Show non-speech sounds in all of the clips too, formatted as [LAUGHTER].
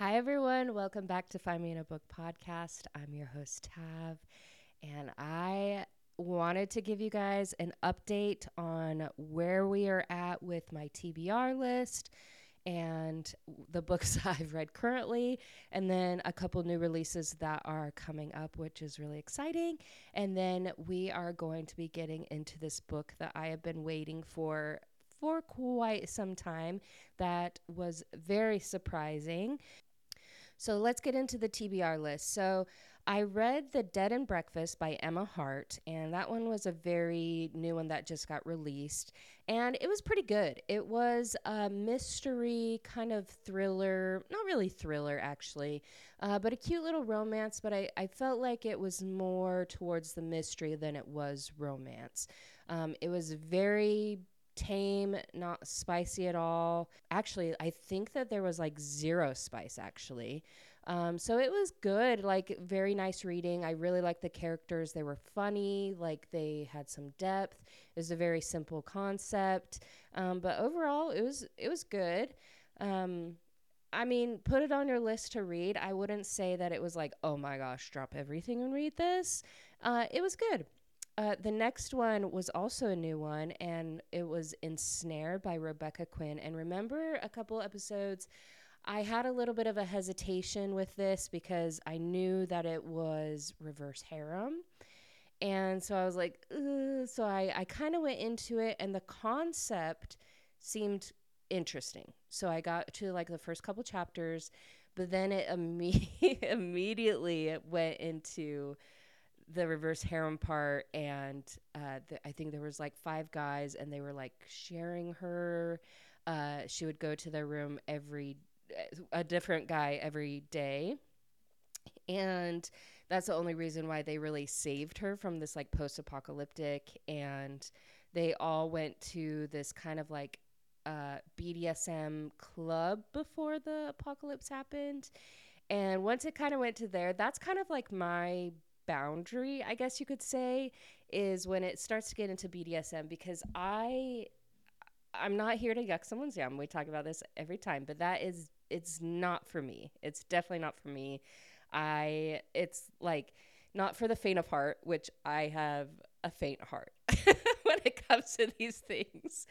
Hi, everyone. Welcome back to Find Me in a Book podcast. I'm your host, Tav, and I wanted to give you guys an update on where we are at with my TBR list and the [LAUGHS] books [LAUGHS] I've read currently, and then a couple new releases that are coming up, which is really exciting. And then we are going to be getting into this book that I have been waiting for for quite some time that was very surprising. So let's get into the TBR list. So I read The Dead and Breakfast by Emma Hart, and that one was a very new one that just got released. And it was pretty good. It was a mystery kind of thriller, not really thriller actually, uh, but a cute little romance. But I, I felt like it was more towards the mystery than it was romance. Um, it was very tame, not spicy at all. Actually, I think that there was like zero spice actually. Um, so it was good, like very nice reading. I really liked the characters. They were funny, like they had some depth. It was a very simple concept, um, but overall, it was it was good. Um, I mean, put it on your list to read. I wouldn't say that it was like, oh my gosh, drop everything and read this. Uh, it was good. Uh, the next one was also a new one, and it was Ensnared by Rebecca Quinn. And remember a couple episodes, I had a little bit of a hesitation with this because I knew that it was reverse harem. And so I was like, Ugh. so I, I kind of went into it, and the concept seemed interesting. So I got to like the first couple chapters, but then it imme- [LAUGHS] immediately went into the reverse harem part and uh, the, i think there was like five guys and they were like sharing her uh, she would go to their room every a different guy every day. And that's the only reason why they really saved her from this like post-apocalyptic and they all went to this kind of like uh, bdsm club before the apocalypse happened. And once it kind of went to there that's kind of like my boundary, I guess you could say, is when it starts to get into BDSM because I I'm not here to yuck someone's yum. We talk about this every time, but that is it's not for me. It's definitely not for me. I it's like not for the faint of heart, which I have a faint heart [LAUGHS] when it comes to these things.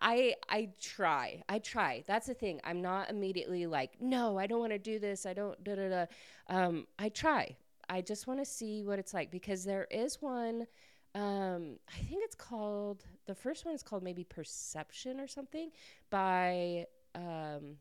I I try. I try. That's the thing. I'm not immediately like, no, I don't want to do this. I don't da da da. Um, I try. I just want to see what it's like because there is one. Um, I think it's called the first one is called maybe Perception or something by um,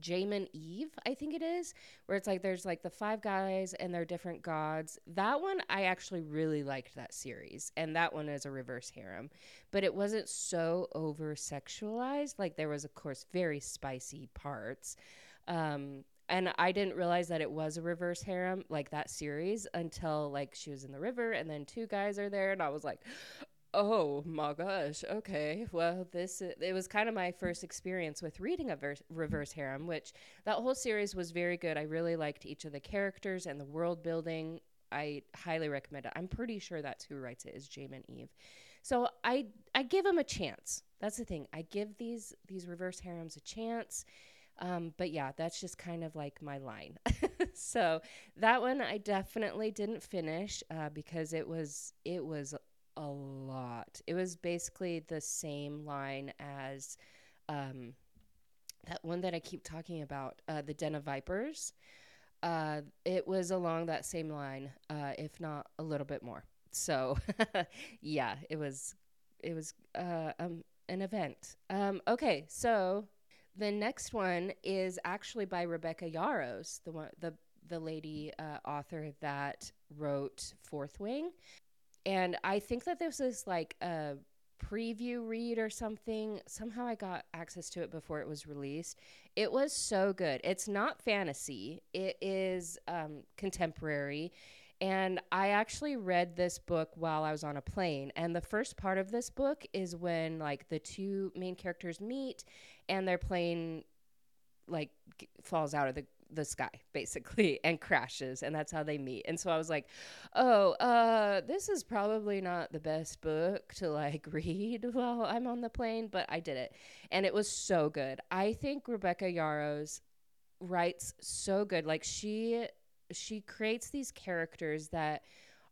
Jaymin Eve, I think it is, where it's like there's like the five guys and they're different gods. That one I actually really liked that series, and that one is a reverse harem, but it wasn't so over sexualized. Like there was, of course, very spicy parts. Um, and I didn't realize that it was a reverse harem, like that series, until like she was in the river, and then two guys are there, and I was like, oh my gosh, okay. Well, this it was kind of my first experience with reading a verse, reverse harem, which that whole series was very good. I really liked each of the characters and the world building. I highly recommend it. I'm pretty sure that's who writes it is Jaymin Eve. So I I give them a chance. That's the thing. I give these these reverse harems a chance um, but yeah, that's just kind of like my line. [LAUGHS] so that one I definitely didn't finish uh, because it was it was a lot. It was basically the same line as um, that one that I keep talking about, uh, the Den of Vipers. Uh, it was along that same line, uh, if not a little bit more. So [LAUGHS] yeah, it was it was uh, um, an event. Um, okay, so the next one is actually by Rebecca Yarros, the one the the lady uh, author that wrote Fourth Wing, and I think that this is like a preview read or something. Somehow I got access to it before it was released. It was so good. It's not fantasy. It is um, contemporary. And I actually read this book while I was on a plane. And the first part of this book is when like the two main characters meet and their plane like g- falls out of the the sky [LAUGHS] basically and crashes and that's how they meet and so i was like oh uh this is probably not the best book to like [LAUGHS] read while i'm on the plane but i did it and it was so good i think rebecca yarros writes so good. Like she she creates these characters that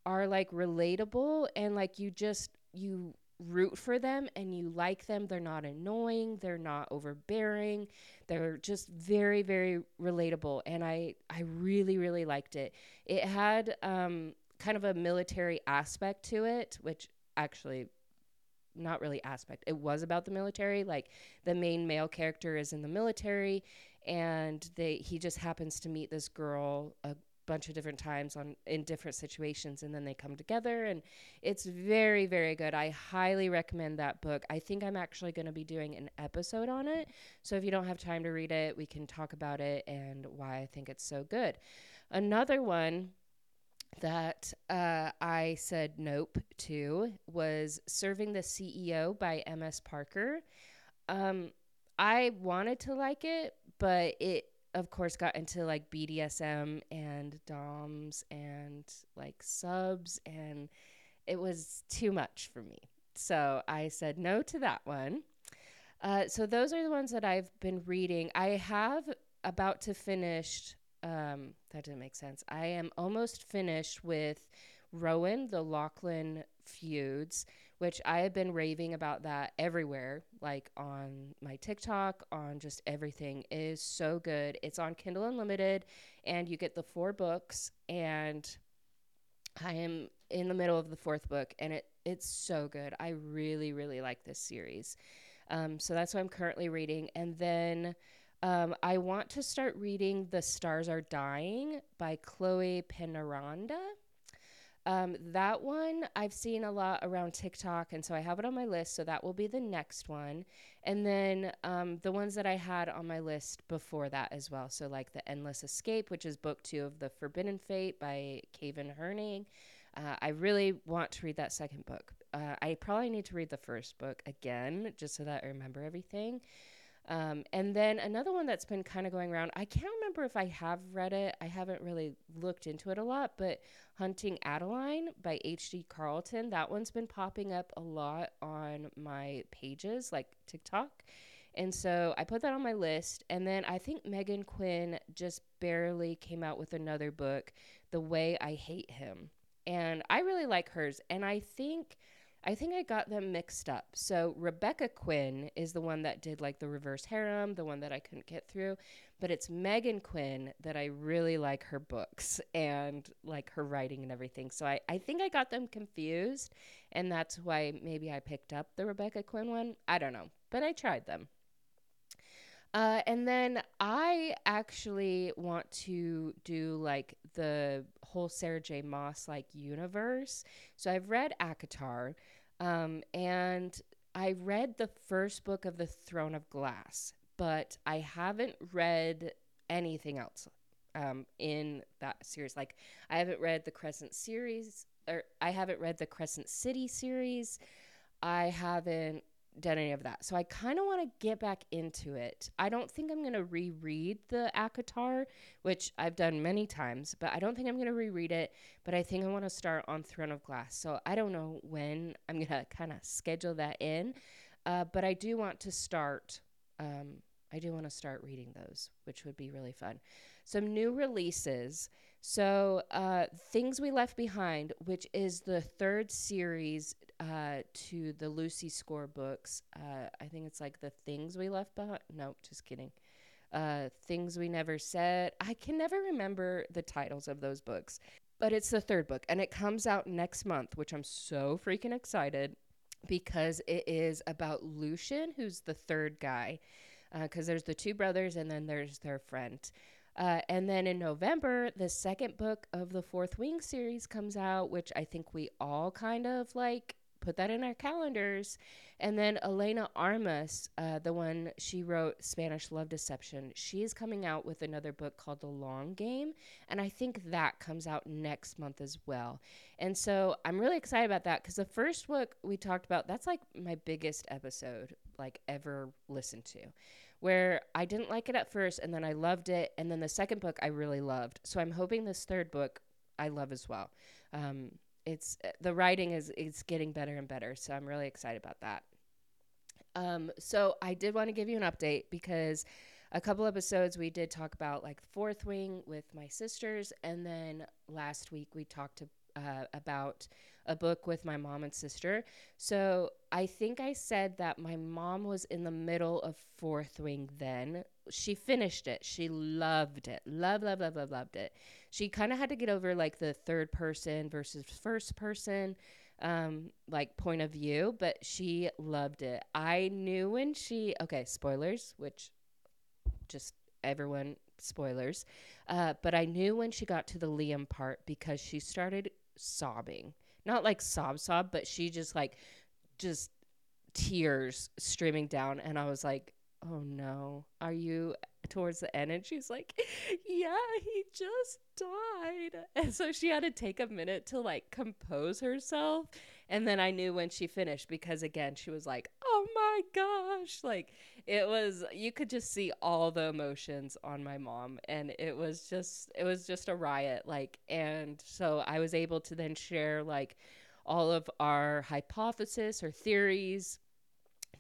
are like relatable and like you just you root for them and you like them. They're not annoying, they're not overbearing. They're just very very relatable and I I really really liked it. It had um kind of a military aspect to it, which actually not really aspect. It was about the military. Like the main male character is in the military and they he just happens to meet this girl a bunch of different times on in different situations and then they come together and it's very very good i highly recommend that book i think i'm actually going to be doing an episode on it so if you don't have time to read it we can talk about it and why i think it's so good another one that uh, I said nope to was Serving the CEO by M.S. Parker. Um, I wanted to like it, but it, of course, got into like BDSM and DOMs and like subs, and it was too much for me. So I said no to that one. Uh, so those are the ones that I've been reading. I have about to finish um, that didn't make sense. I am almost finished with Rowan, the Lachlan feuds, which I have been raving about that everywhere, like on my TikTok, on just everything. Is so good. It's on Kindle Unlimited, and you get the four books. And I am in the middle of the fourth book, and it it's so good. I really, really like this series. Um, so that's what I'm currently reading, and then um, I want to start reading The Stars Are Dying by Chloe Penaranda. Um, that one I've seen a lot around TikTok, and so I have it on my list. So that will be the next one. And then um, the ones that I had on my list before that as well. So, like The Endless Escape, which is book two of The Forbidden Fate by Kaven Herning. Uh, I really want to read that second book. Uh, I probably need to read the first book again just so that I remember everything. Um, and then another one that's been kind of going around, I can't remember if I have read it. I haven't really looked into it a lot, but Hunting Adeline by H.D. Carlton, that one's been popping up a lot on my pages, like TikTok. And so I put that on my list. And then I think Meghan Quinn just barely came out with another book, The Way I Hate Him. And I really like hers. And I think I think I got them mixed up. So Rebecca Quinn is the one that did like the reverse harem, the one that I couldn't get through, but it's Meghan Quinn that I really like her books and like her writing and everything. So I, I think I got them confused, and that's why maybe I picked up the Rebecca Quinn one. I don't know, but I tried them. Uh, and then I actually want to do like the whole Sarah J. Maas like universe. So I've read ACOTAR, um, and I read the first book of the Throne of Glass, but I haven't read anything else um, in that series. Like I haven't read the Crescent series, or I haven't read the Crescent City series. I haven't done any of that. So I kind of want to get back into it. I don't think I'm going to reread the ACOTAR, which I've done many times, but I don't think I'm going to reread it. But I think I want to start on Throne of Glass. So I don't know when I'm going [LAUGHS] to kind of schedule that in. Uh, but I do want to start. Um, I do want to start reading those, which would be really fun. Some new releases. So, uh, Things We Left Behind, which is the third series uh, to the Lucy Score books. Uh, I think it's like The Things We Left Behind. No, just kidding. Uh, Things We Never Said. I can never remember the titles of those books, but it's the third book, and it comes out next month, which I'm so freaking excited because it is about Lucian, who's the third guy. Because uh, there's the two brothers, and then there's their friend. Uh, and then in November, the second book of the Fourth Wing series comes out, which I think we all kind of like put that in our calendars. And then Elena Armas, uh, the one she wrote Spanish Love Deception, she is coming out with another book called The Long Game. And I think that comes out next month as well. And so I'm really excited about that because the first book we talked about, that's like my biggest episode like ever listened to where I didn't like it at first and then I loved it. And then the second book I really loved. So I'm hoping this third book I love as well. Um, it's uh, the writing is is getting better and better, so I'm really excited about that. Um, so I did want to give you an update because a couple episodes we did talk about like Fourth Wing with my sisters, and then last week we talked to, uh, about a book with my mom and sister. So I think I said that my mom was in the middle of Fourth Wing then. She finished it. She loved it. Love, love, love, love, loved it. She kind of had to get over like the third person versus first person um like point of view but she loved it i knew when she okay spoilers which just everyone spoilers uh but i knew when she got to the liam part because she started sobbing not like sob sob but she just like just tears streaming down and i was like oh no. Are you towards the end? And she's like yeah he just died. [LAUGHS] And so she had to take a minute to like compose herself and then i knew when she finished because again she was like oh my gosh like it was you could just see all the emotions on my mom and it was just it was just a riot like and so i was able to then share like all of our hypothesis or theories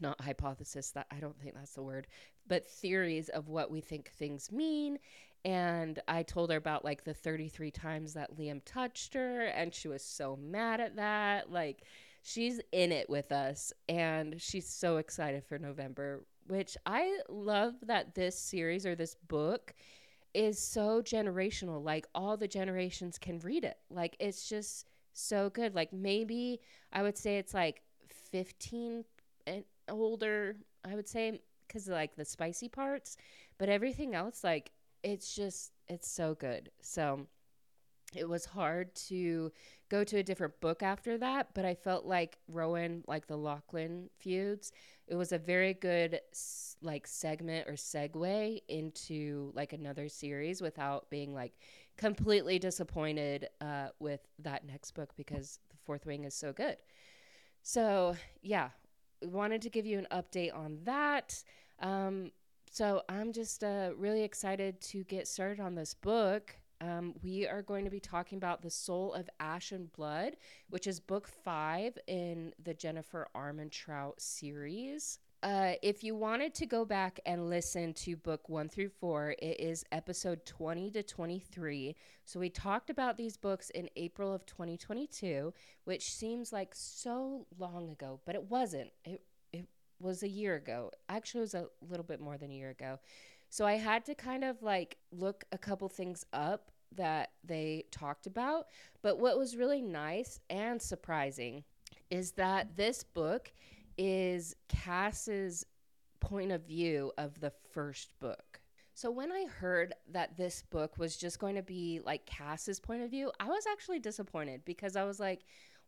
not hypothesis that I don't think that's the word, but theories of what we think things mean. And I told her about like the 33 times that Liam touched her, and she was so mad at that. Like, she's in it with us, and she's so excited for November, which I love that this series or this book is so generational. Like, all the generations can read it. Like, it's just so good. Like, maybe I would say it's like 15 and older, I would say, because like the spicy parts, but everything else, like it's just it's so good. So it was hard to go to a different book after that, but I felt like Rowan, like the Lachlan feuds, it was a very good like segment or segue into like another series without being like completely disappointed uh, with that next book because the fourth wing is so good. So yeah, wanted to give you an update on that. Um, so I'm just uh, really excited to get started on this book. Um, we are going to be talking about The Soul of Ash and Blood, which is book five in the Jennifer Armentrout series. Uh, if you wanted to go back and listen to book one through four, it is episode 20 to 23. So we talked about these books in April of 2022, which seems like so long ago, but it wasn't. It, was a year ago. Actually, it was a little bit more than a year ago. So I had to kind of like look a couple things up that they talked about. But what was really nice and surprising is that this book is Cas's point of view of the first book. So when I heard that this book was just going to be like Cas's point of view, I was actually disappointed because I was like,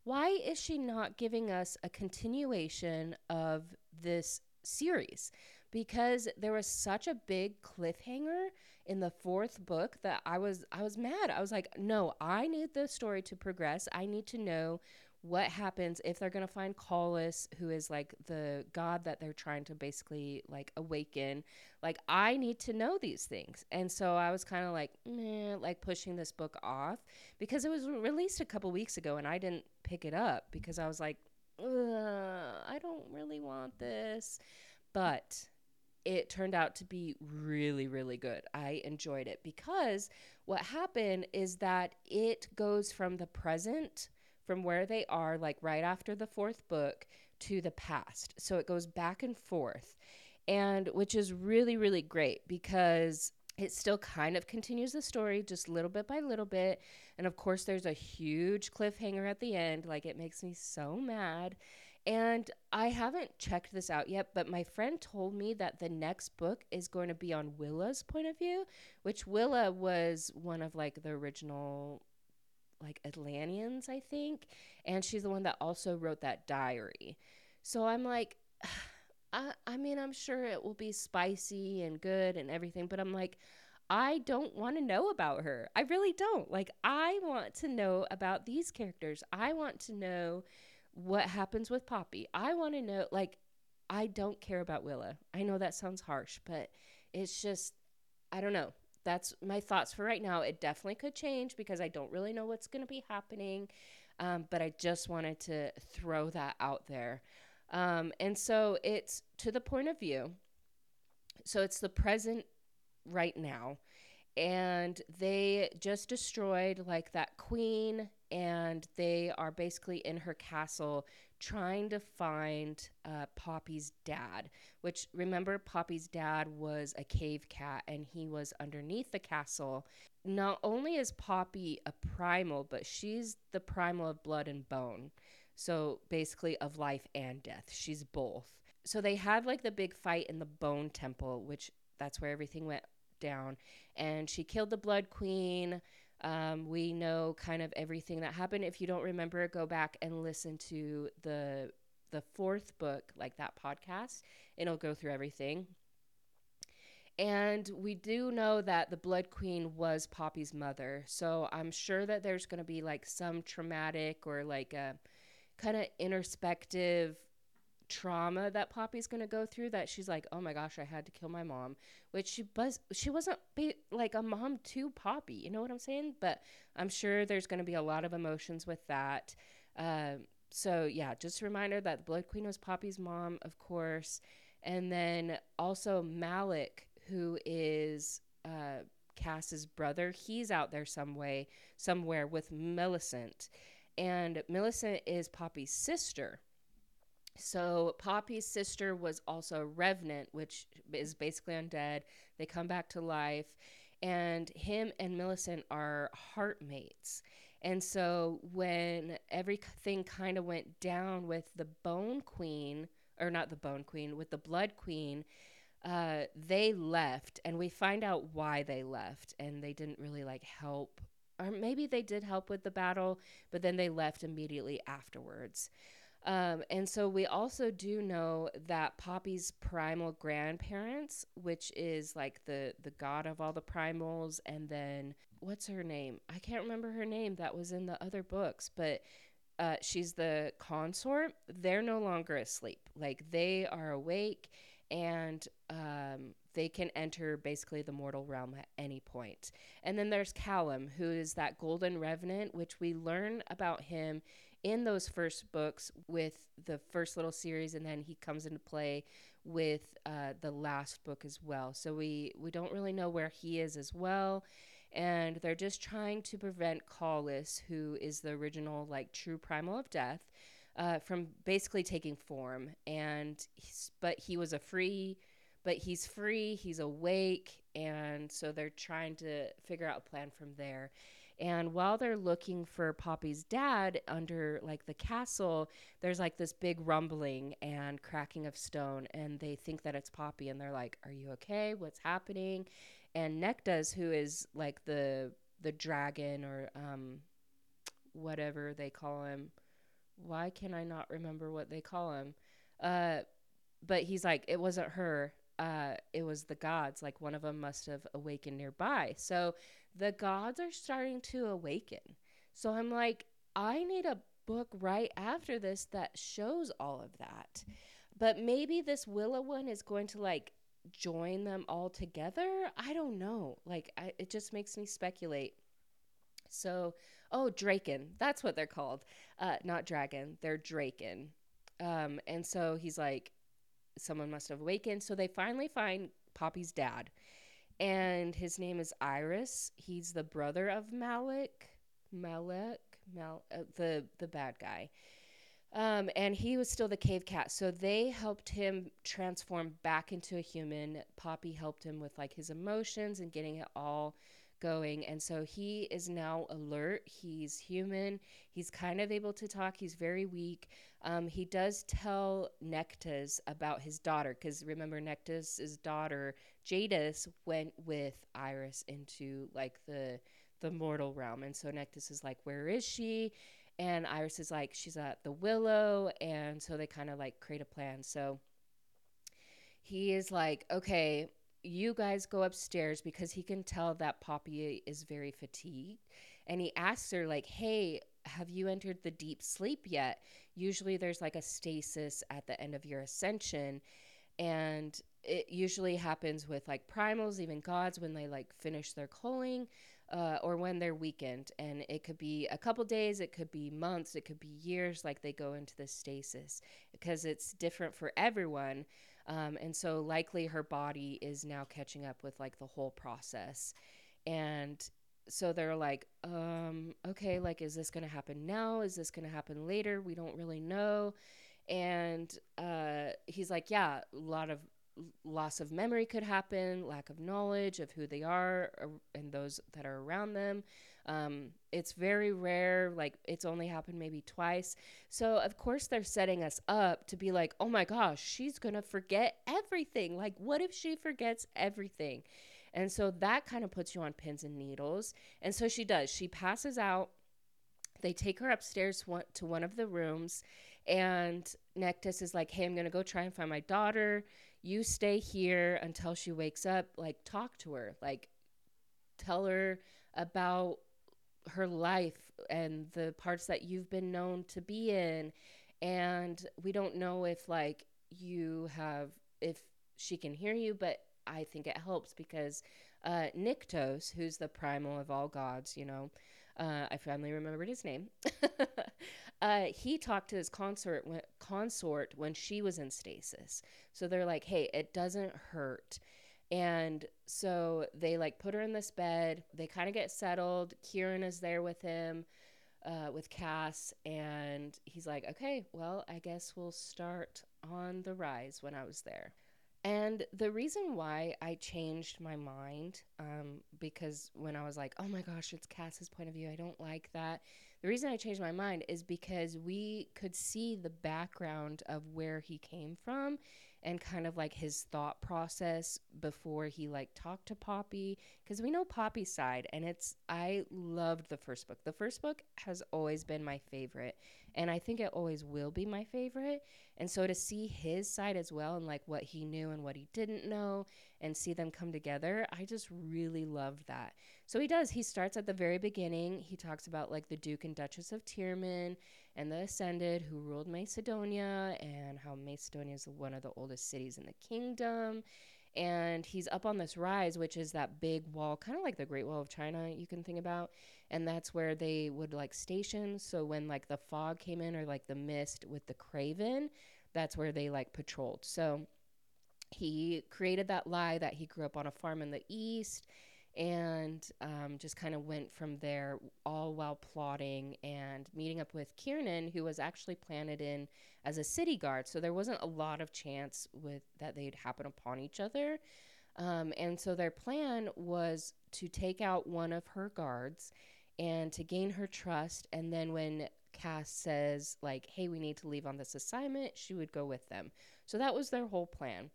why is she not giving us a continuation of this series? Because there was such a big cliffhanger in the fourth book that I was I was mad. I was like, no, I need the story to progress. I need to know what happens if they're going to find Kolis who is like the god that they're trying to basically like awaken. Like, I need to know these things. And so I was kind of like, meh, like pushing this book off because it was released a couple weeks ago and I didn't pick it up because I was like, I don't really want this. But it turned out to be really, really good. I enjoyed it because what happened is that it goes from the present from where they are, like right after the fourth book, to the past. So it goes back and forth, and which is really, really great because it still kind of continues the story just little bit by little bit. And of course, there's a huge cliffhanger at the end. Like, it makes me so mad. And I haven't checked this out yet, but my friend told me that the next book is going to be on Willa's point of view, which Willa was one of like the original like Atlantians, I think. And she's the one that also wrote that diary. So I'm like, [SIGHS] I, I mean, I'm sure it will be spicy and good and everything, but I'm like, I don't want to know about her. I really don't. Like, I want to know about these characters. I want to know what happens with Poppy. I want to know, like, I don't care about Willa. I know that sounds harsh, but it's just, I don't know that's my thoughts for right now. It definitely could change because I don't really know what's going to be happening. Um, but I just wanted to throw that out there. Um, and so it's to the point of view. So it's the present right now. And they just destroyed like that queen, and they are basically in her castle trying to find uh, Poppy's dad. Which remember, Poppy's dad was a cave cat, and he was underneath the castle. Not only is Poppy a primal, but she's the primal of blood and bone. So basically, of life and death. She's both. So they had like the big fight in the Bone Temple, which that's where everything went down. And she killed the Blood Queen. Um, we know kind of everything that happened. If you don't remember, go back and listen to the the fourth book, like that podcast. It'll go through everything. And we do know that the Blood Queen was Poppy's mother. So I'm sure that there's going to be like some traumatic or like a kind of introspective trauma that Poppy's going to go through that she's like, "Oh my gosh, I had to kill my mom." Which she was she wasn't be, like a mom to Poppy, you know what I'm saying? But I'm sure there's going to be a lot of emotions with that. Um, so yeah, just a reminder that the Blood Queen was Poppy's mom, of course, and then also Malik, who is uh, Cas's brother. He's out there some way, somewhere with Millicent, and Millicent is Poppy's sister. So Poppy's sister was also a Revenant, which is basically undead. They come back to life, and him and Millicent are heartmates. And so when everything kind of went down with the Bone Queen, or not the Bone Queen, with the Blood Queen, uh, they left, and we find out why they left, and they didn't really like help, or maybe they did help with the battle, but then they left immediately afterwards. Um, and so we also do know that Poppy's primal grandparents, which is like the the god of all the primals, and then what's her name? I can't remember her name. That was in the other books, but uh, she's the consort. They're no longer asleep. Like they are awake, and um, they can enter basically the mortal realm at any point. And then there's Callum, who is that golden revenant, which we learn about him in those first books with the first little series, and then he comes into play with uh, the last book as well. So we we don't really know where he is as well, and they're just trying to prevent Kolis, who is the original like true primal of death. Uh, from basically taking form, and but he was a free, but he's free, he's awake, and so they're trying to figure out a plan from there. And while they're looking for Poppy's dad under like the castle, there's like this big rumbling and cracking of stone, and they think that it's Poppy, and they're like, "Are you okay? What's happening?" And Nektas, who is like the the dragon or um, whatever they call him. Why can I not remember what they call him? Uh, but he's like, it wasn't her. Uh, it was the gods. Like one of them must have awakened nearby. So the gods are starting to awaken. So I'm like, I need a book right after this that shows all of that. But maybe this Willow one is going to like join them all together. I don't know. Like, I, it just makes me speculate. So, oh, Draken. That's what they're called. Uh, not dragon. They're Draken. Um, and so he's like, someone must have awakened. So they finally find Poppy's dad and his name is Ires. He's the brother of Malik, Malik, Mal, uh, the the bad guy. Um, and he was still the cave cat. So they helped him transform back into a human. Poppy helped him with like his emotions and getting it all going. And so he is now alert. He's human. He's kind of able to talk. He's very weak. Um, he does tell Nektas about his daughter because remember, Nektas' daughter, Jadis, went with Ires into like the the mortal realm. And so Nektas is like, Where is she? And Ires is like, She's at the Willow. And so they kind of like create a plan. So he is like, Okay, you guys go upstairs because he can tell that Poppy is very fatigued. And he asks her, like, hey, have you entered the deep sleep yet? Usually there's like a stasis at the end of your ascension. And it usually happens with like primals, even gods, when they like finish their calling uh, or when they're weakened. And it could be a couple days, it could be months, it could be years, like they go into the stasis because it's different for everyone. Um, and so likely her body is now catching up with like the whole process. And so they're like, um, okay, like, is this going to happen now? Is this going to happen later? We don't really know. And uh, he's like, yeah, a lot of loss of memory could happen, lack of knowledge of who they are and those that are around them. Um, it's very rare, like it's only happened maybe twice. So, of course, they're setting us up to be like, oh my gosh, she's gonna forget everything. Like, what if she forgets everything? And so that kind of puts you on pins and needles. And so she does. She passes out. They take her upstairs to one of the rooms, and Nektas is like, Hey, I'm going to go try and find my daughter. You stay here until she wakes up. Like, talk to her. Like, tell her about her life and the parts that you've been known to be in. And we don't know if, like, you have, if she can hear you, but I think it helps because uh, Nyktos, who's the primal of all gods, you know, uh, I finally remembered his name. [LAUGHS] uh, he talked to his consort when, consort when she was in stasis. So they're like, "Hey, it doesn't hurt." And so they like put her in this bed. They kind of get settled. Kieran is there with him, uh, with Cas, and he's like, "Okay, well, I guess we'll start on the rise." When I was there, and the reason why I changed my mind, um, because when I was like, oh my gosh, it's Cas's point of view, I don't like that. The reason I changed my mind is because we could see the background of where he came from and kind of like his thought process before he like talked to Poppy because we know Poppy's side and it's I loved the first book. The first book has always been my favorite and I think it always will be my favorite. And so to see his side as well and like what he knew and what he didn't know and see them come together, I just really loved that. So he does. He starts at the very beginning. He talks about like the Duke and Duchess of Teerman and the Ascended who ruled Masadonia and how Masadonia is one of the oldest cities in the kingdom. And he's up on this rise, which is that big wall, kind of like the Great Wall of China, you can think about. And that's where they would like station. So when like the fog came in or like the mist with the craven, that's where they like patrolled. So he created that lie that he grew up on a farm in the east and um, just kind of went from there, all while plotting and meeting up with Kiernan, who was actually planted in as a city guard. So there wasn't a lot of chance with that they'd happen upon each other. Um, and so their plan was to take out one of her guards and to gain her trust. And then when Cas says, like, hey, we need to leave on this assignment, she would go with them. So that was their whole plan.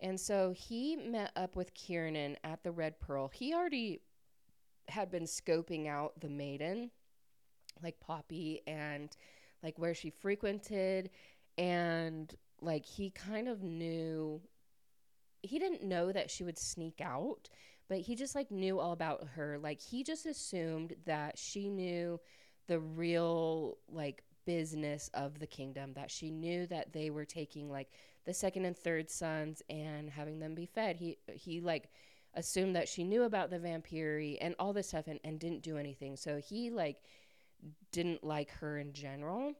And so he met up with Kiernan at the Red Pearl. He already had been scoping out the maiden, like Poppy, and like where she frequented. And like he kind of knew, he didn't know that she would sneak out, but he just like knew all about her. Like he just assumed that she knew the real like business of the kingdom, that she knew that they were taking like the second and third sons and having them be fed. He he like assumed that she knew about the vampiri and all this stuff and, and didn't do anything. So he like didn't like her in general.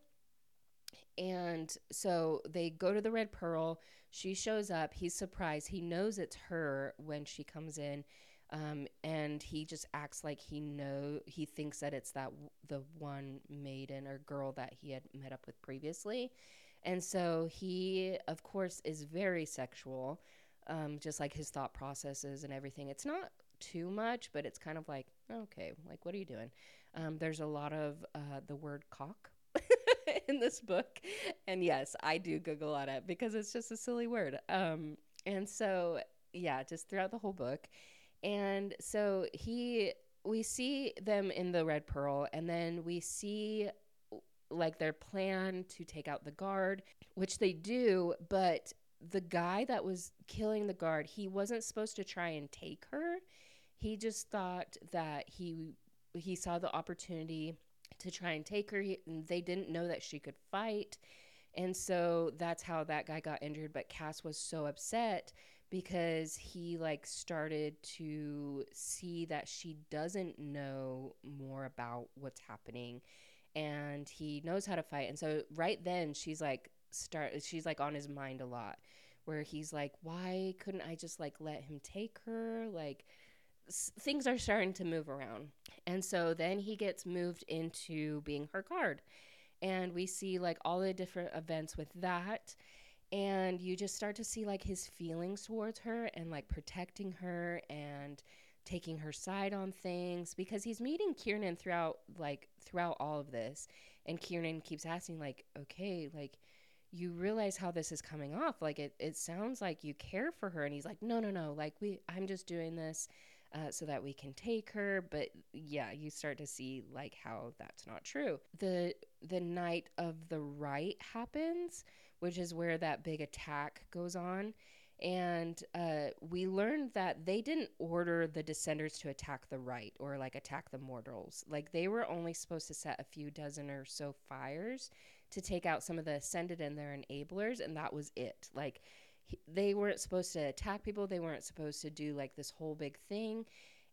And so they go to the Red Pearl. She shows up. He's surprised. He knows it's her when she comes in. Um, and he just acts like he know he thinks that it's that the one maiden or girl that he had met up with previously and so he, of course, is very sexual, um, just like his thought processes and everything. It's not too much, but it's kind of like, okay, like, what are you doing? Um, there's a lot of uh, the word cock [LAUGHS] in this book. And yes, I do Google on it because it's just a silly word. Um, and so, yeah, just throughout the whole book. And so he, we see them in the Red Pearl, and then we see like their plan to take out the guard, which they do, but the guy that was killing the guard, he wasn't supposed to try and take her. He just thought that he he saw the opportunity to try and take her. He, they didn't know that she could fight. And so that's how that guy got injured, but Cas was so upset because he like started to see that she doesn't know more about what's happening and he knows how to fight. And so right then she's like start she's like on his mind a lot, where he's like, why couldn't I just like let him take her? Like, s- things are starting to move around. And so then he gets moved into being her guard. And we see like all the different events with that. And you just start to see like his feelings towards her and like protecting her and taking her side on things because he's meeting Kiernan throughout like throughout all of this. And Kiernan keeps asking, like, okay, like you realize how this is coming off. Like it, it sounds like you care for her. And he's like, no, no, no. Like we, I'm just doing this uh, so that we can take her. But yeah, you start to see like how that's not true. The, the night of the Rite happens, which is where that big attack goes on. And uh, we learned that they didn't order the Descenters to attack the Rite or like attack the mortals. Like they were only supposed to set a few dozen or so fires to take out some of the ascended and their enablers, and that was it. Like he, they weren't supposed to attack people. They weren't supposed to do like this whole big thing.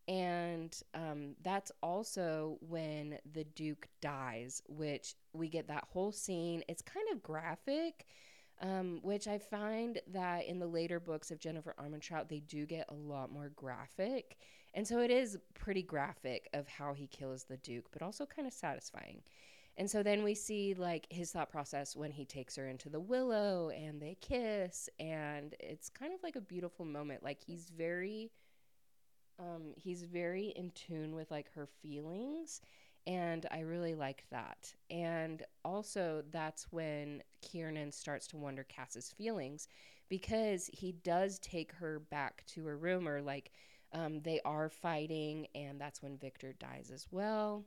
And um, that's also when the Duke dies, which we get that whole scene. It's kind of graphic, um, which I find that in the later books of Jennifer Armentrout, they do get a lot more graphic. And so it is pretty graphic of how he kills the Duke, but also kind of satisfying. And so then we see like his thought process when he takes her into the willow and they kiss and it's kind of like a beautiful moment. Like he's very um he's very in tune with like her feelings and I really liked that. And also that's when Kiernan starts to wonder Cas's feelings because he does take her back to her room or like um, they are fighting and that's when Vikter dies as well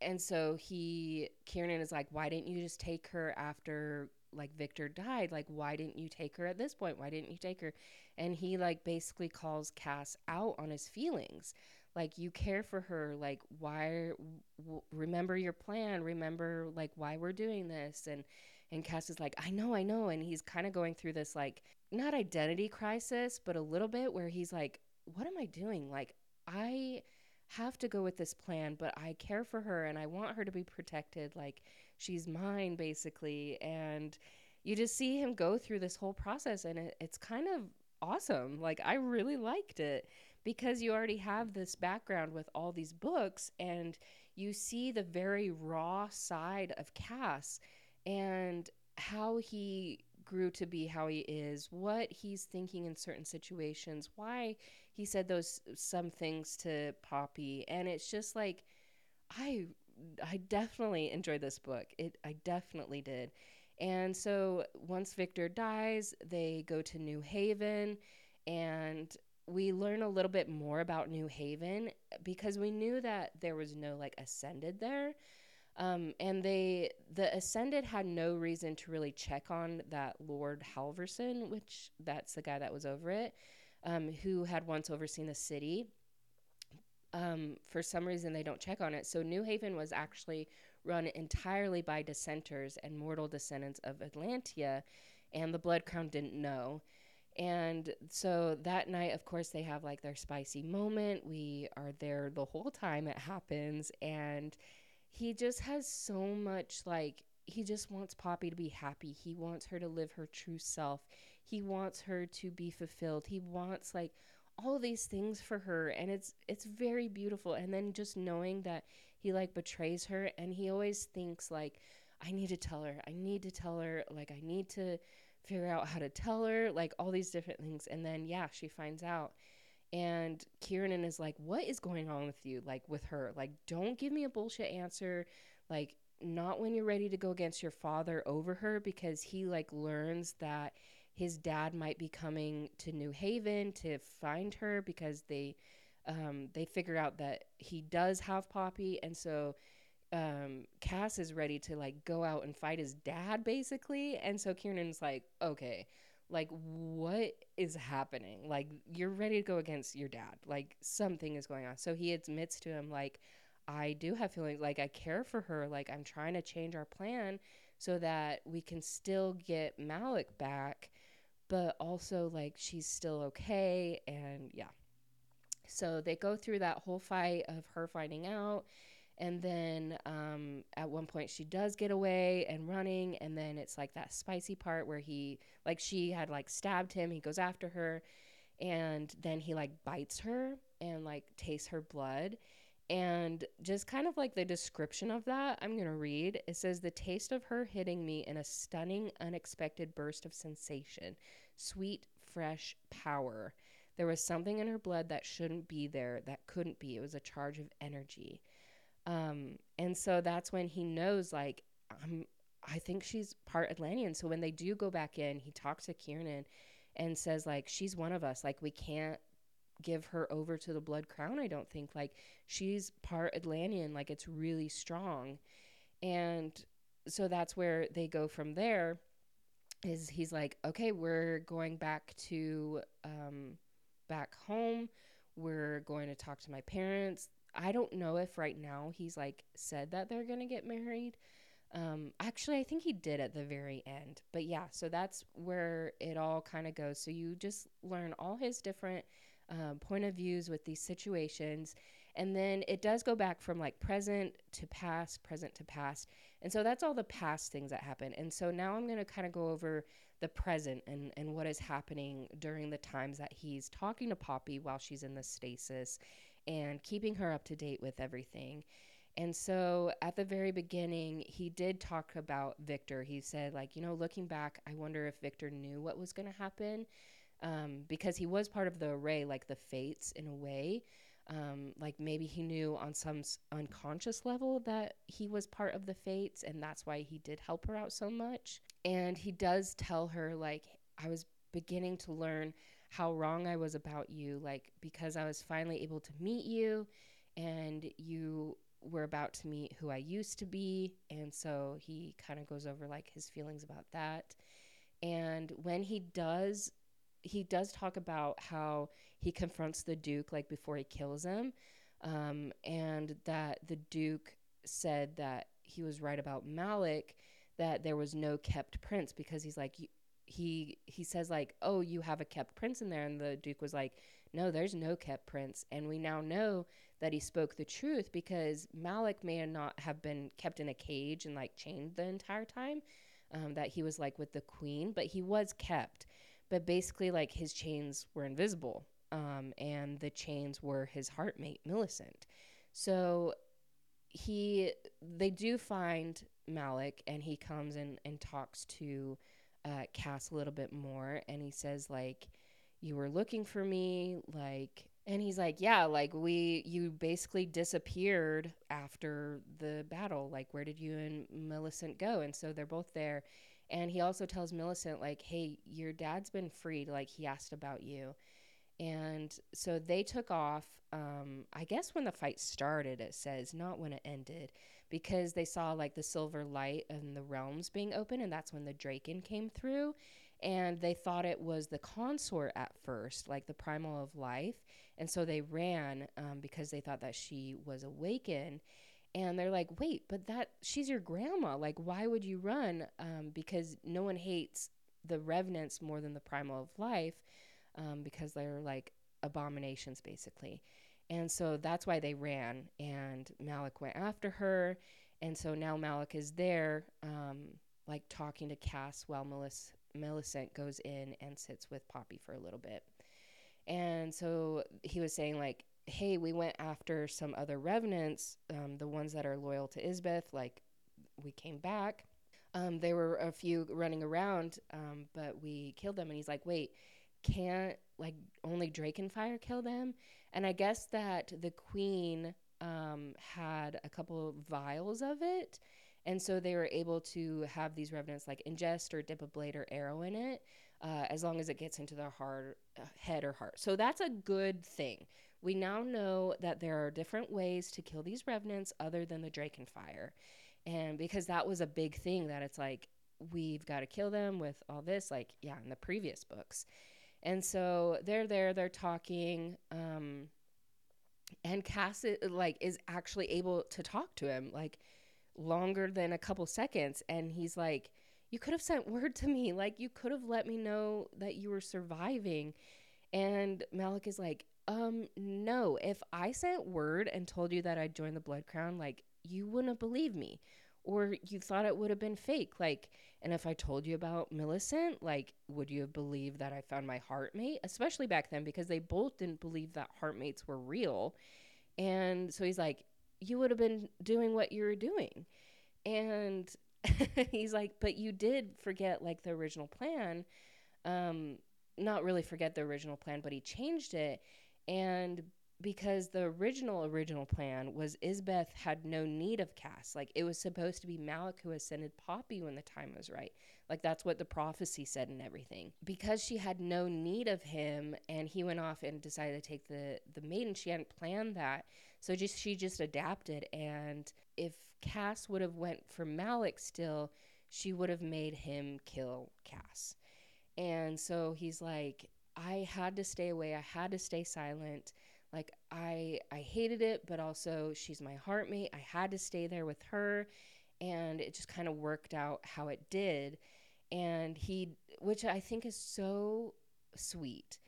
and so he Kiernan is like, why didn't you just take her after like Vikter died? Like, why didn't you take her at this point? Why didn't you take her? And he like basically calls Cas out on his feelings. Like, you care for her. Like, why? W- remember your plan. Remember like why we're doing this. And and Cas is like, I know, I know. And he's kind of going through this like not identity crisis, but a little bit where he's like, what am I doing? Like, I have to go with this plan, but I care for her and I want her to be protected. Like she's mine, basically. And you just see him go through this whole process, and it, it's kind of awesome. Like I really liked it because you already have this background with all these books, and you see the very raw side of Cas and how he grew to be how he is, what he's thinking in certain situations, why he said those some things to Poppy, and it's just like I I definitely enjoyed this book. It I definitely did. And so once Vikter dies, they go to New Haven and we learn a little bit more about New Haven because we knew that there was no like ascended there. Um, and they the ascended had no reason to really check on that Lord Halverston, which that's the guy that was over it um, who had once overseen the city. Um, for some reason, they don't check on it. So New Haven was actually run entirely by Descenters and mortal descendants of Atlantia, and the Blood Crown didn't know. And so that night, of course, they have like their spicy moment. We are there the whole time it happens, and he just has so much like he just wants Poppy to be happy. He wants her to live her true self. He wants her to be fulfilled. He wants like all these things for her and it's it's very beautiful and then just knowing that he like betrays her and he always thinks like I need to tell her. I need to tell her like I need to figure out how to tell her like all these different things and then yeah, she finds out. And Kieran is like, "What is going on with you? Like with her? Like don't give me a bullshit answer. Like not when you're ready to go against your father over her because he like learns that his dad might be coming to New Haven to find her because they um, they figure out that he does have Poppy, and so um, Cas is ready to like go out and fight his dad, basically. And so Kiernan's like, okay, like what is happening? Like you're ready to go against your dad. Like something is going on. So he admits to him, like, I do have feelings. Like I care for her. Like I'm trying to change our plan so that we can still get Malik back but also like she's still okay and yeah so they go through that whole fight of her finding out And then um, at one point she does get away and running, and then it's like that spicy part where he like she had like stabbed him. He goes after her, and then he like bites her and like tastes her blood. And just kind of like the description of that, I'm going to read. It says, The taste of her hitting me in a stunning, unexpected burst of sensation, sweet, fresh power. There was something in her blood that shouldn't be there, that couldn't be. It was a charge of energy. Um, and so that's when he knows, like, I'm, I think she's part Atlantian. So when they do go back in, he talks to Kieran and says, like, she's one of us. Like, we can't give her over to the Blood Crown, I don't think. Like, she's part Atlantian. Like, it's really strong. And so that's where they go from there is he's like okay we're going back to um, back home we're going to talk to my parents I don't know if right now he's like said that they're going to get married. Um, actually, I think he did at the very end. But yeah, so that's where it all kind of goes. So you just learn all his different uh, point of views with these situations. And then it does go back from like present to past, present to past. And so that's all the past things that happen. And so now I'm going to kind of go over the present and, and what is happening during the times that he's talking to Poppy while she's in the stasis and keeping her up to date with everything. And so at the very beginning, he did talk about Vikter. He said, like, you know, looking back, I wonder if Vikter knew what was going to happen um, because he was part of the Arae, like the fates in a way. Um, like maybe he knew on some unconscious level that he was part of the fates, and that's why he did help her out so much. And he does tell her, like, I was beginning to learn how wrong I was about you, like because I was finally able to meet you and you were about to meet who I used to be. And so he kind of goes over like his feelings about that. And when he does, he does talk about how he confronts the Duke like before he kills him. Um, and that the Duke said that he was right about Malik, that there was no kept prince because he's like, he he says like, "Oh, you have a kept prince in there," and the duke was like, "No, there's no kept prince." And we now know that he spoke the truth because Malik may not have been kept in a cage and like chained the entire time. Um, that he was like with the queen, but he was kept. But basically, like his chains were invisible, um, and the chains were his heartmate Millicent. So he they do find Malik, and he comes and and talks to uh, Cas a little bit more, and he says like, "You were looking for me," like, and he's like, "Yeah, like we, you basically disappeared after the battle. Like, where did you and Millicent go?" And so they're both there, and he also tells Millicent like, "Hey, your dad's been freed. Like, he asked about you." And so they took off. Um, I guess when the fight started, it says, not when it ended because they saw like the silver light and the realms being open, and that's when the Draken came through. And they thought it was the consort at first, like the primal of life. And so they ran um, because they thought that she was awakened. And they're like, wait, but that she's your grandma. Like, why would you run? Um, because no one hates the revenants more than the primal of life um, because they're like abominations, basically. And so that's why they ran. And Malik went after her. And so now Malik is there, um, like talking to Cas while Meliss- Millicent goes in and sits with Poppy for a little bit. And so he was saying, like, hey, we went after some other revenants, um, the ones that are loyal to Isbeth, like, we came back. Um, there were a few running around, um, but we killed them. And he's like, wait, can't, like, only Drakenfire kill them? And I guess that the queen um, had a couple vials of it. And so they were able to have these revenants like ingest or dip a blade or arrow in it uh, as long as it gets into their heart, uh, head or heart. So that's a good thing. We now know that there are different ways to kill these revenants other than the Drakenfire. And because that was a big thing that it's like, we've got to kill them with all this, like, yeah, in the previous books. And so they're there, they're talking. Um, and Cas like is actually able to talk to him like longer than a couple seconds and he's like you could have sent word to me like you could have let me know that you were surviving and Malik is like um, no. If I sent word and told you that I'd joined the Blood Crown, like, you wouldn't believe me. Or you thought it would have been fake. Like, and if I told you about Millicent, like, would you have believed that I found my heartmate? Especially back then, because they both didn't believe that heartmates were real. And so he's like, you would have been doing what you were doing. And [LAUGHS] he's like, but you did forget like the original plan. Um, not really forget the original plan, but he changed it. And because the original original plan was Isbeth had no need of Cas. Like it was supposed to be Malec who ascended Poppy when the time was right. Like that's what the prophecy said and everything. Because she had no need of him and he went off and decided to take the the maiden, she hadn't planned that. So just she just adapted and if Cas would have went for Malec still, she would have made him kill Cas. And so he's like, I had to stay away. I had to stay silent. Like I I hated it, but also she's my heartmate. I had to stay there with her and it just kind of worked out how it did. And he which I think is so sweet.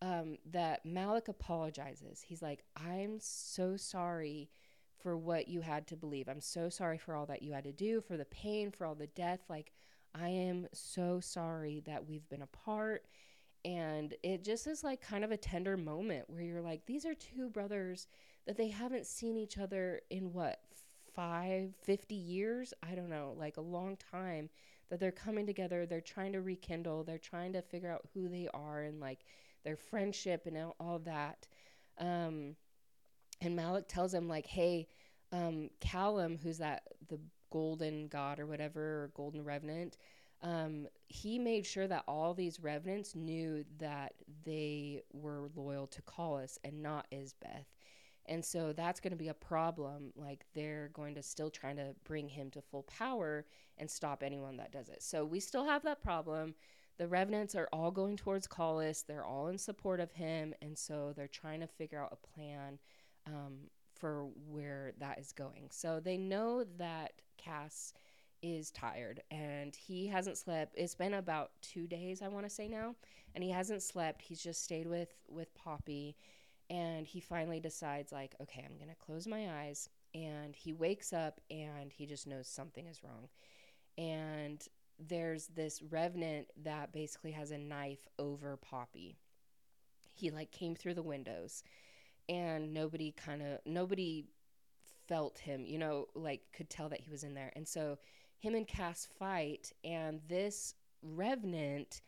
Um, that Malik apologizes. He's like, I'm so sorry for what you had to believe. I'm so sorry for all that you had to do, for the pain, for all the death. Like, I am so sorry that we've been apart. And it just is like kind of a tender moment where you're like, these are two brothers that they haven't seen each other in what, five, 50 years? I don't know, like a long time that they're coming together. They're trying to rekindle, they're trying to figure out who they are and like their friendship and all, that. Um, and Malik tells him like, "Hey, um, Callum, who's that the golden god or whatever, or golden revenant, um, he made sure that all these revenants knew that they were loyal to Kolis and not Isbeth." And so that's going to be a problem. Like they're going to still trying to bring him to full power and stop anyone that does it. So we still have that problem. The revenants are all going towards Kolis. They're all in support of him, and so they're trying to figure out a plan um, for where that is going. So they know that Cas is tired and he hasn't slept. It's been about two days, I want to say now, and he hasn't slept. He's just stayed with with Poppy, and he finally decides like, okay, I'm gonna close my eyes. And he wakes up and he just knows something is wrong. And there's this revenant that basically has a knife over Poppy. He like came through the windows and nobody kind of nobody felt him, you know, like could tell that he was in there. And so him and Cas fight, and this revenant,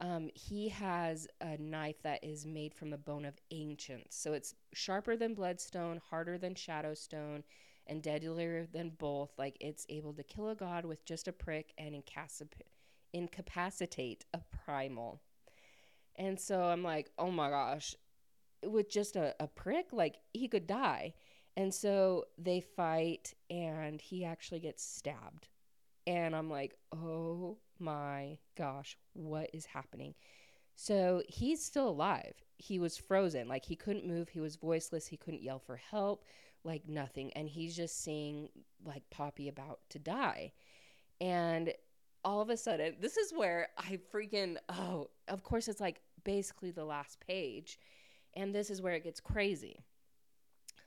um, he has a knife that is made from the bone of ancients. So it's sharper than bloodstone, harder than shadowstone, and deadlier than both. Like it's able to kill a god with just a prick and incapacitate a primal. And so I'm like, oh my gosh, with just a, a prick, like he could die. And so they fight and he actually gets stabbed. And I'm like, oh my gosh, what is happening? So he's still alive. He was frozen. Like he couldn't move. He was voiceless. He couldn't yell for help, like nothing. And he's just seeing like Poppy about to die. And all of a sudden, this is where I freaking, oh, of course, it's like basically the last page. And this is where it gets crazy.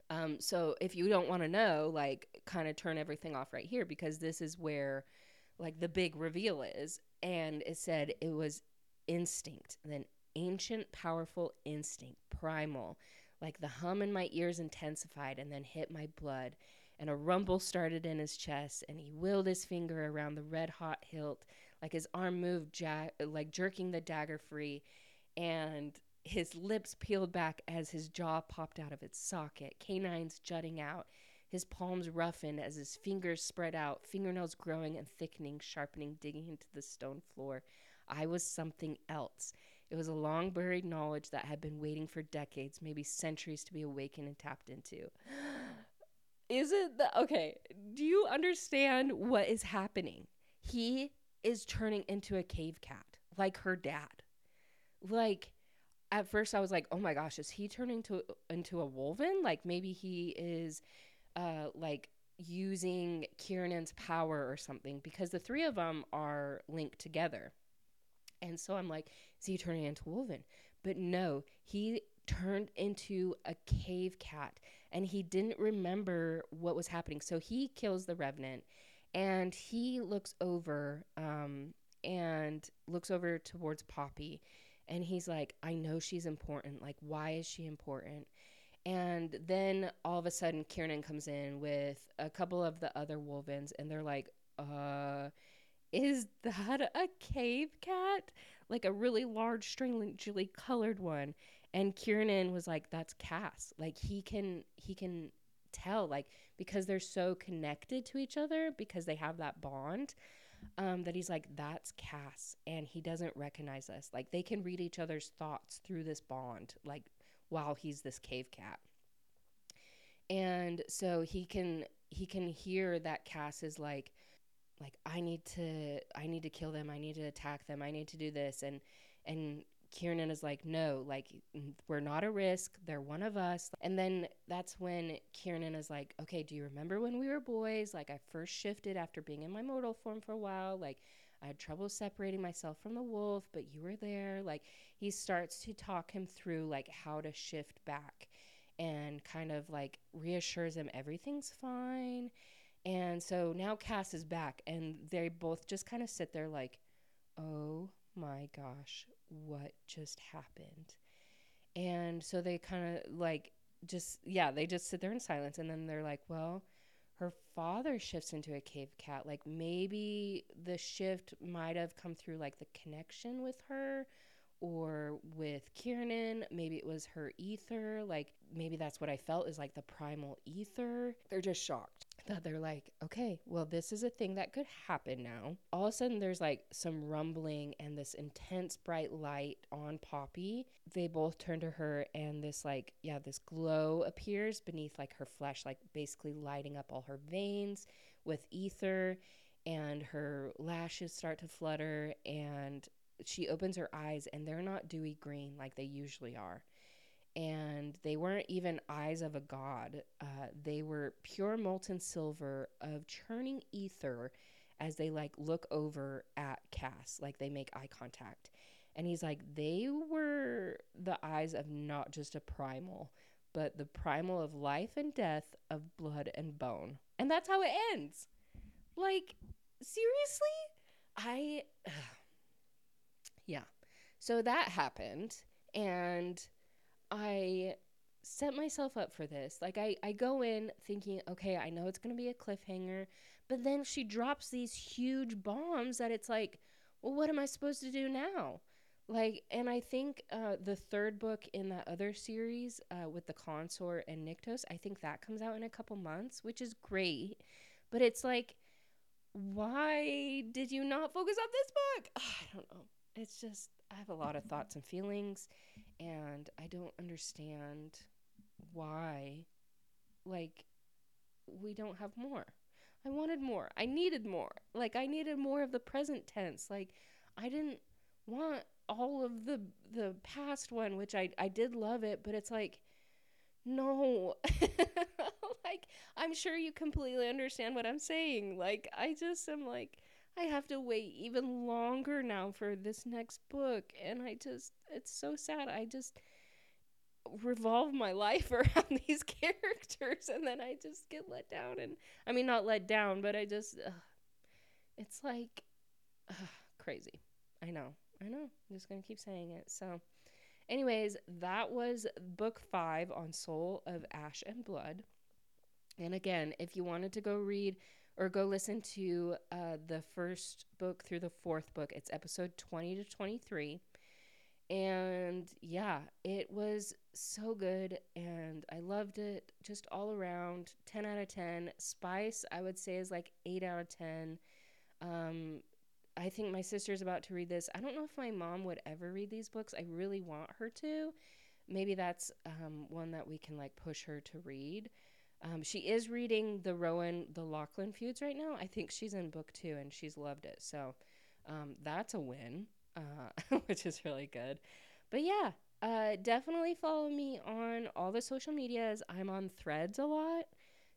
Um, so if you don't want to know, like, kind of turn everything off right here because this is where, like, the big reveal is. And it said it was instinct, then ancient, powerful instinct, primal. Like the hum in my ears intensified and then hit my blood, and a rumble started in his chest, and he willed his finger around the red hot hilt, like his arm moved, ja- like jerking the dagger free, and his lips peeled back as his jaw popped out of its socket, canines jutting out, his palms roughened as his fingers spread out, fingernails growing and thickening, sharpening, digging into the stone floor. I was something else. It was a long buried knowledge that had been waiting for decades, maybe centuries to be awakened and tapped into. [GASPS] Is it the okay? Do you understand what is happening? He is turning into a cave cat, like her dad. Like at first I was like, oh my gosh, is he turning to into a Wolven? Like maybe he is uh like using Kieran's power or something because the three of them are linked together. And so I'm like, is he turning into Wolven? But no, he turned into a cave cat and he didn't remember what was happening. So he kills the revenant and he looks over um, and looks over towards Poppy and he's like, I know she's important. Like, why is she important? And then all of a sudden, Kieran comes in with a couple of the other Wolvens, and they're like, uh, is that a cave cat? Like a really large, strangely colored one. And Kieran was like, that's Cas. Like he can he can tell, like, because they're so connected to each other, because they have that bond, um, that he's like, that's Cas. And he doesn't recognize us. Like they can read each other's thoughts through this bond, like while he's this cave cat. And so he can he can hear that Cas is like, like I need to I need to kill them. I need to attack them. I need to do this and and Kieran is like, no, like we're not a risk. They're one of us. And then that's when Kieran is like, okay, do you remember when we were boys? Like I first shifted after being in my mortal form for a while. Like I had trouble separating myself from the wolf, but you were there. Like he starts to talk him through like how to shift back and kind of like reassures him everything's fine and so now Cas is back, and they both just kind of sit there like, oh my gosh, what just happened? And so they kind of like just, yeah, they just sit there in silence. And then they're like, well, her father shifts into a cave cat. Like maybe the shift might have come through like the connection with her or with Kieran. Maybe it was her ether. Like maybe that's what I felt is like the primal ether. They're just shocked that they're like, okay, well, this is a thing that could happen now. All of a sudden, there's like some rumbling and this intense bright light on Poppy. They both turn to her, and this, like, yeah, this glow appears beneath like her flesh, like basically lighting up all her veins with ether, and her lashes start to flutter, and she opens her eyes, and they're not dewy green like they usually are and they weren't even eyes of a god. Uh, they were pure molten silver of churning ether as they like look over at Cas, like they make eye contact. And he's like, they were the eyes of not just a primal, but the primal of life and death, of blood and bone. And that's how it ends. Like, seriously? I. [SIGHS] Yeah. So that happened. And I set myself up for this. Like I, I go in thinking, okay, I know it's gonna be a cliffhanger, but then she drops these huge bombs that it's like, well, what am I supposed to do now? Like, and I think uh, the third book in that other series uh, with the consort and Nyktos, I think that comes out in a couple months, which is great. But it's like, why did you not focus on this book? Oh, I don't know. It's just I have a lot of thoughts and feelings, and I don't understand why, like, we don't have more. I wanted more. I needed more. Like, I needed more of the present tense. Like, I didn't want all of the the past one, which I I did love it, but it's like, no. [LAUGHS] like, I'm sure you completely understand what I'm saying. Like, I just am like I have to wait even longer now for this next book. And I just, it's so sad. I just revolve my life [LAUGHS] around these [LAUGHS] characters and then I just get let down. And I mean, not let down, but I just, uh, it's like crazy. I know. I know. I'm just going to keep saying it. So, anyways, that was book five on Soul of Ash and Blood. And again, if you wanted to go read or go listen to uh, the first book through the fourth book. It's episode 20 to 23. And yeah, it was so good and I loved it just all around. 10 out of 10. Spice, I would say, is like 8 out of 10. Um, I think my sister's about to read this. I don't know if my mom would ever read these books. I really want her to. Maybe that's um, one that we can like push her to read. Um, she is reading the Rowan, the Lachlan feuds right now. I think she's in book two and she's loved it. So um, that's a win, uh, [LAUGHS] which is really good. But yeah, uh, definitely follow me on all the social medias. I'm on threads a lot.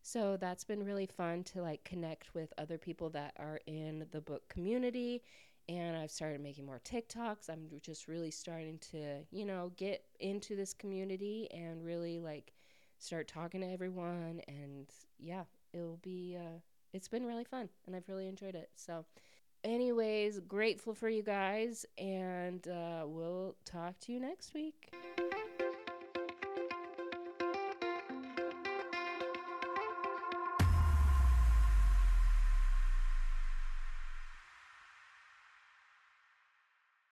So that's been really fun to like connect with other people that are in the book community and I've started making more TikToks. I'm just really starting to, you know, get into this community and really like start talking to everyone. And yeah, it'll be, uh, it's been really fun and I've really enjoyed it. So, anyways, grateful for you guys, and uh, we'll talk to you next week.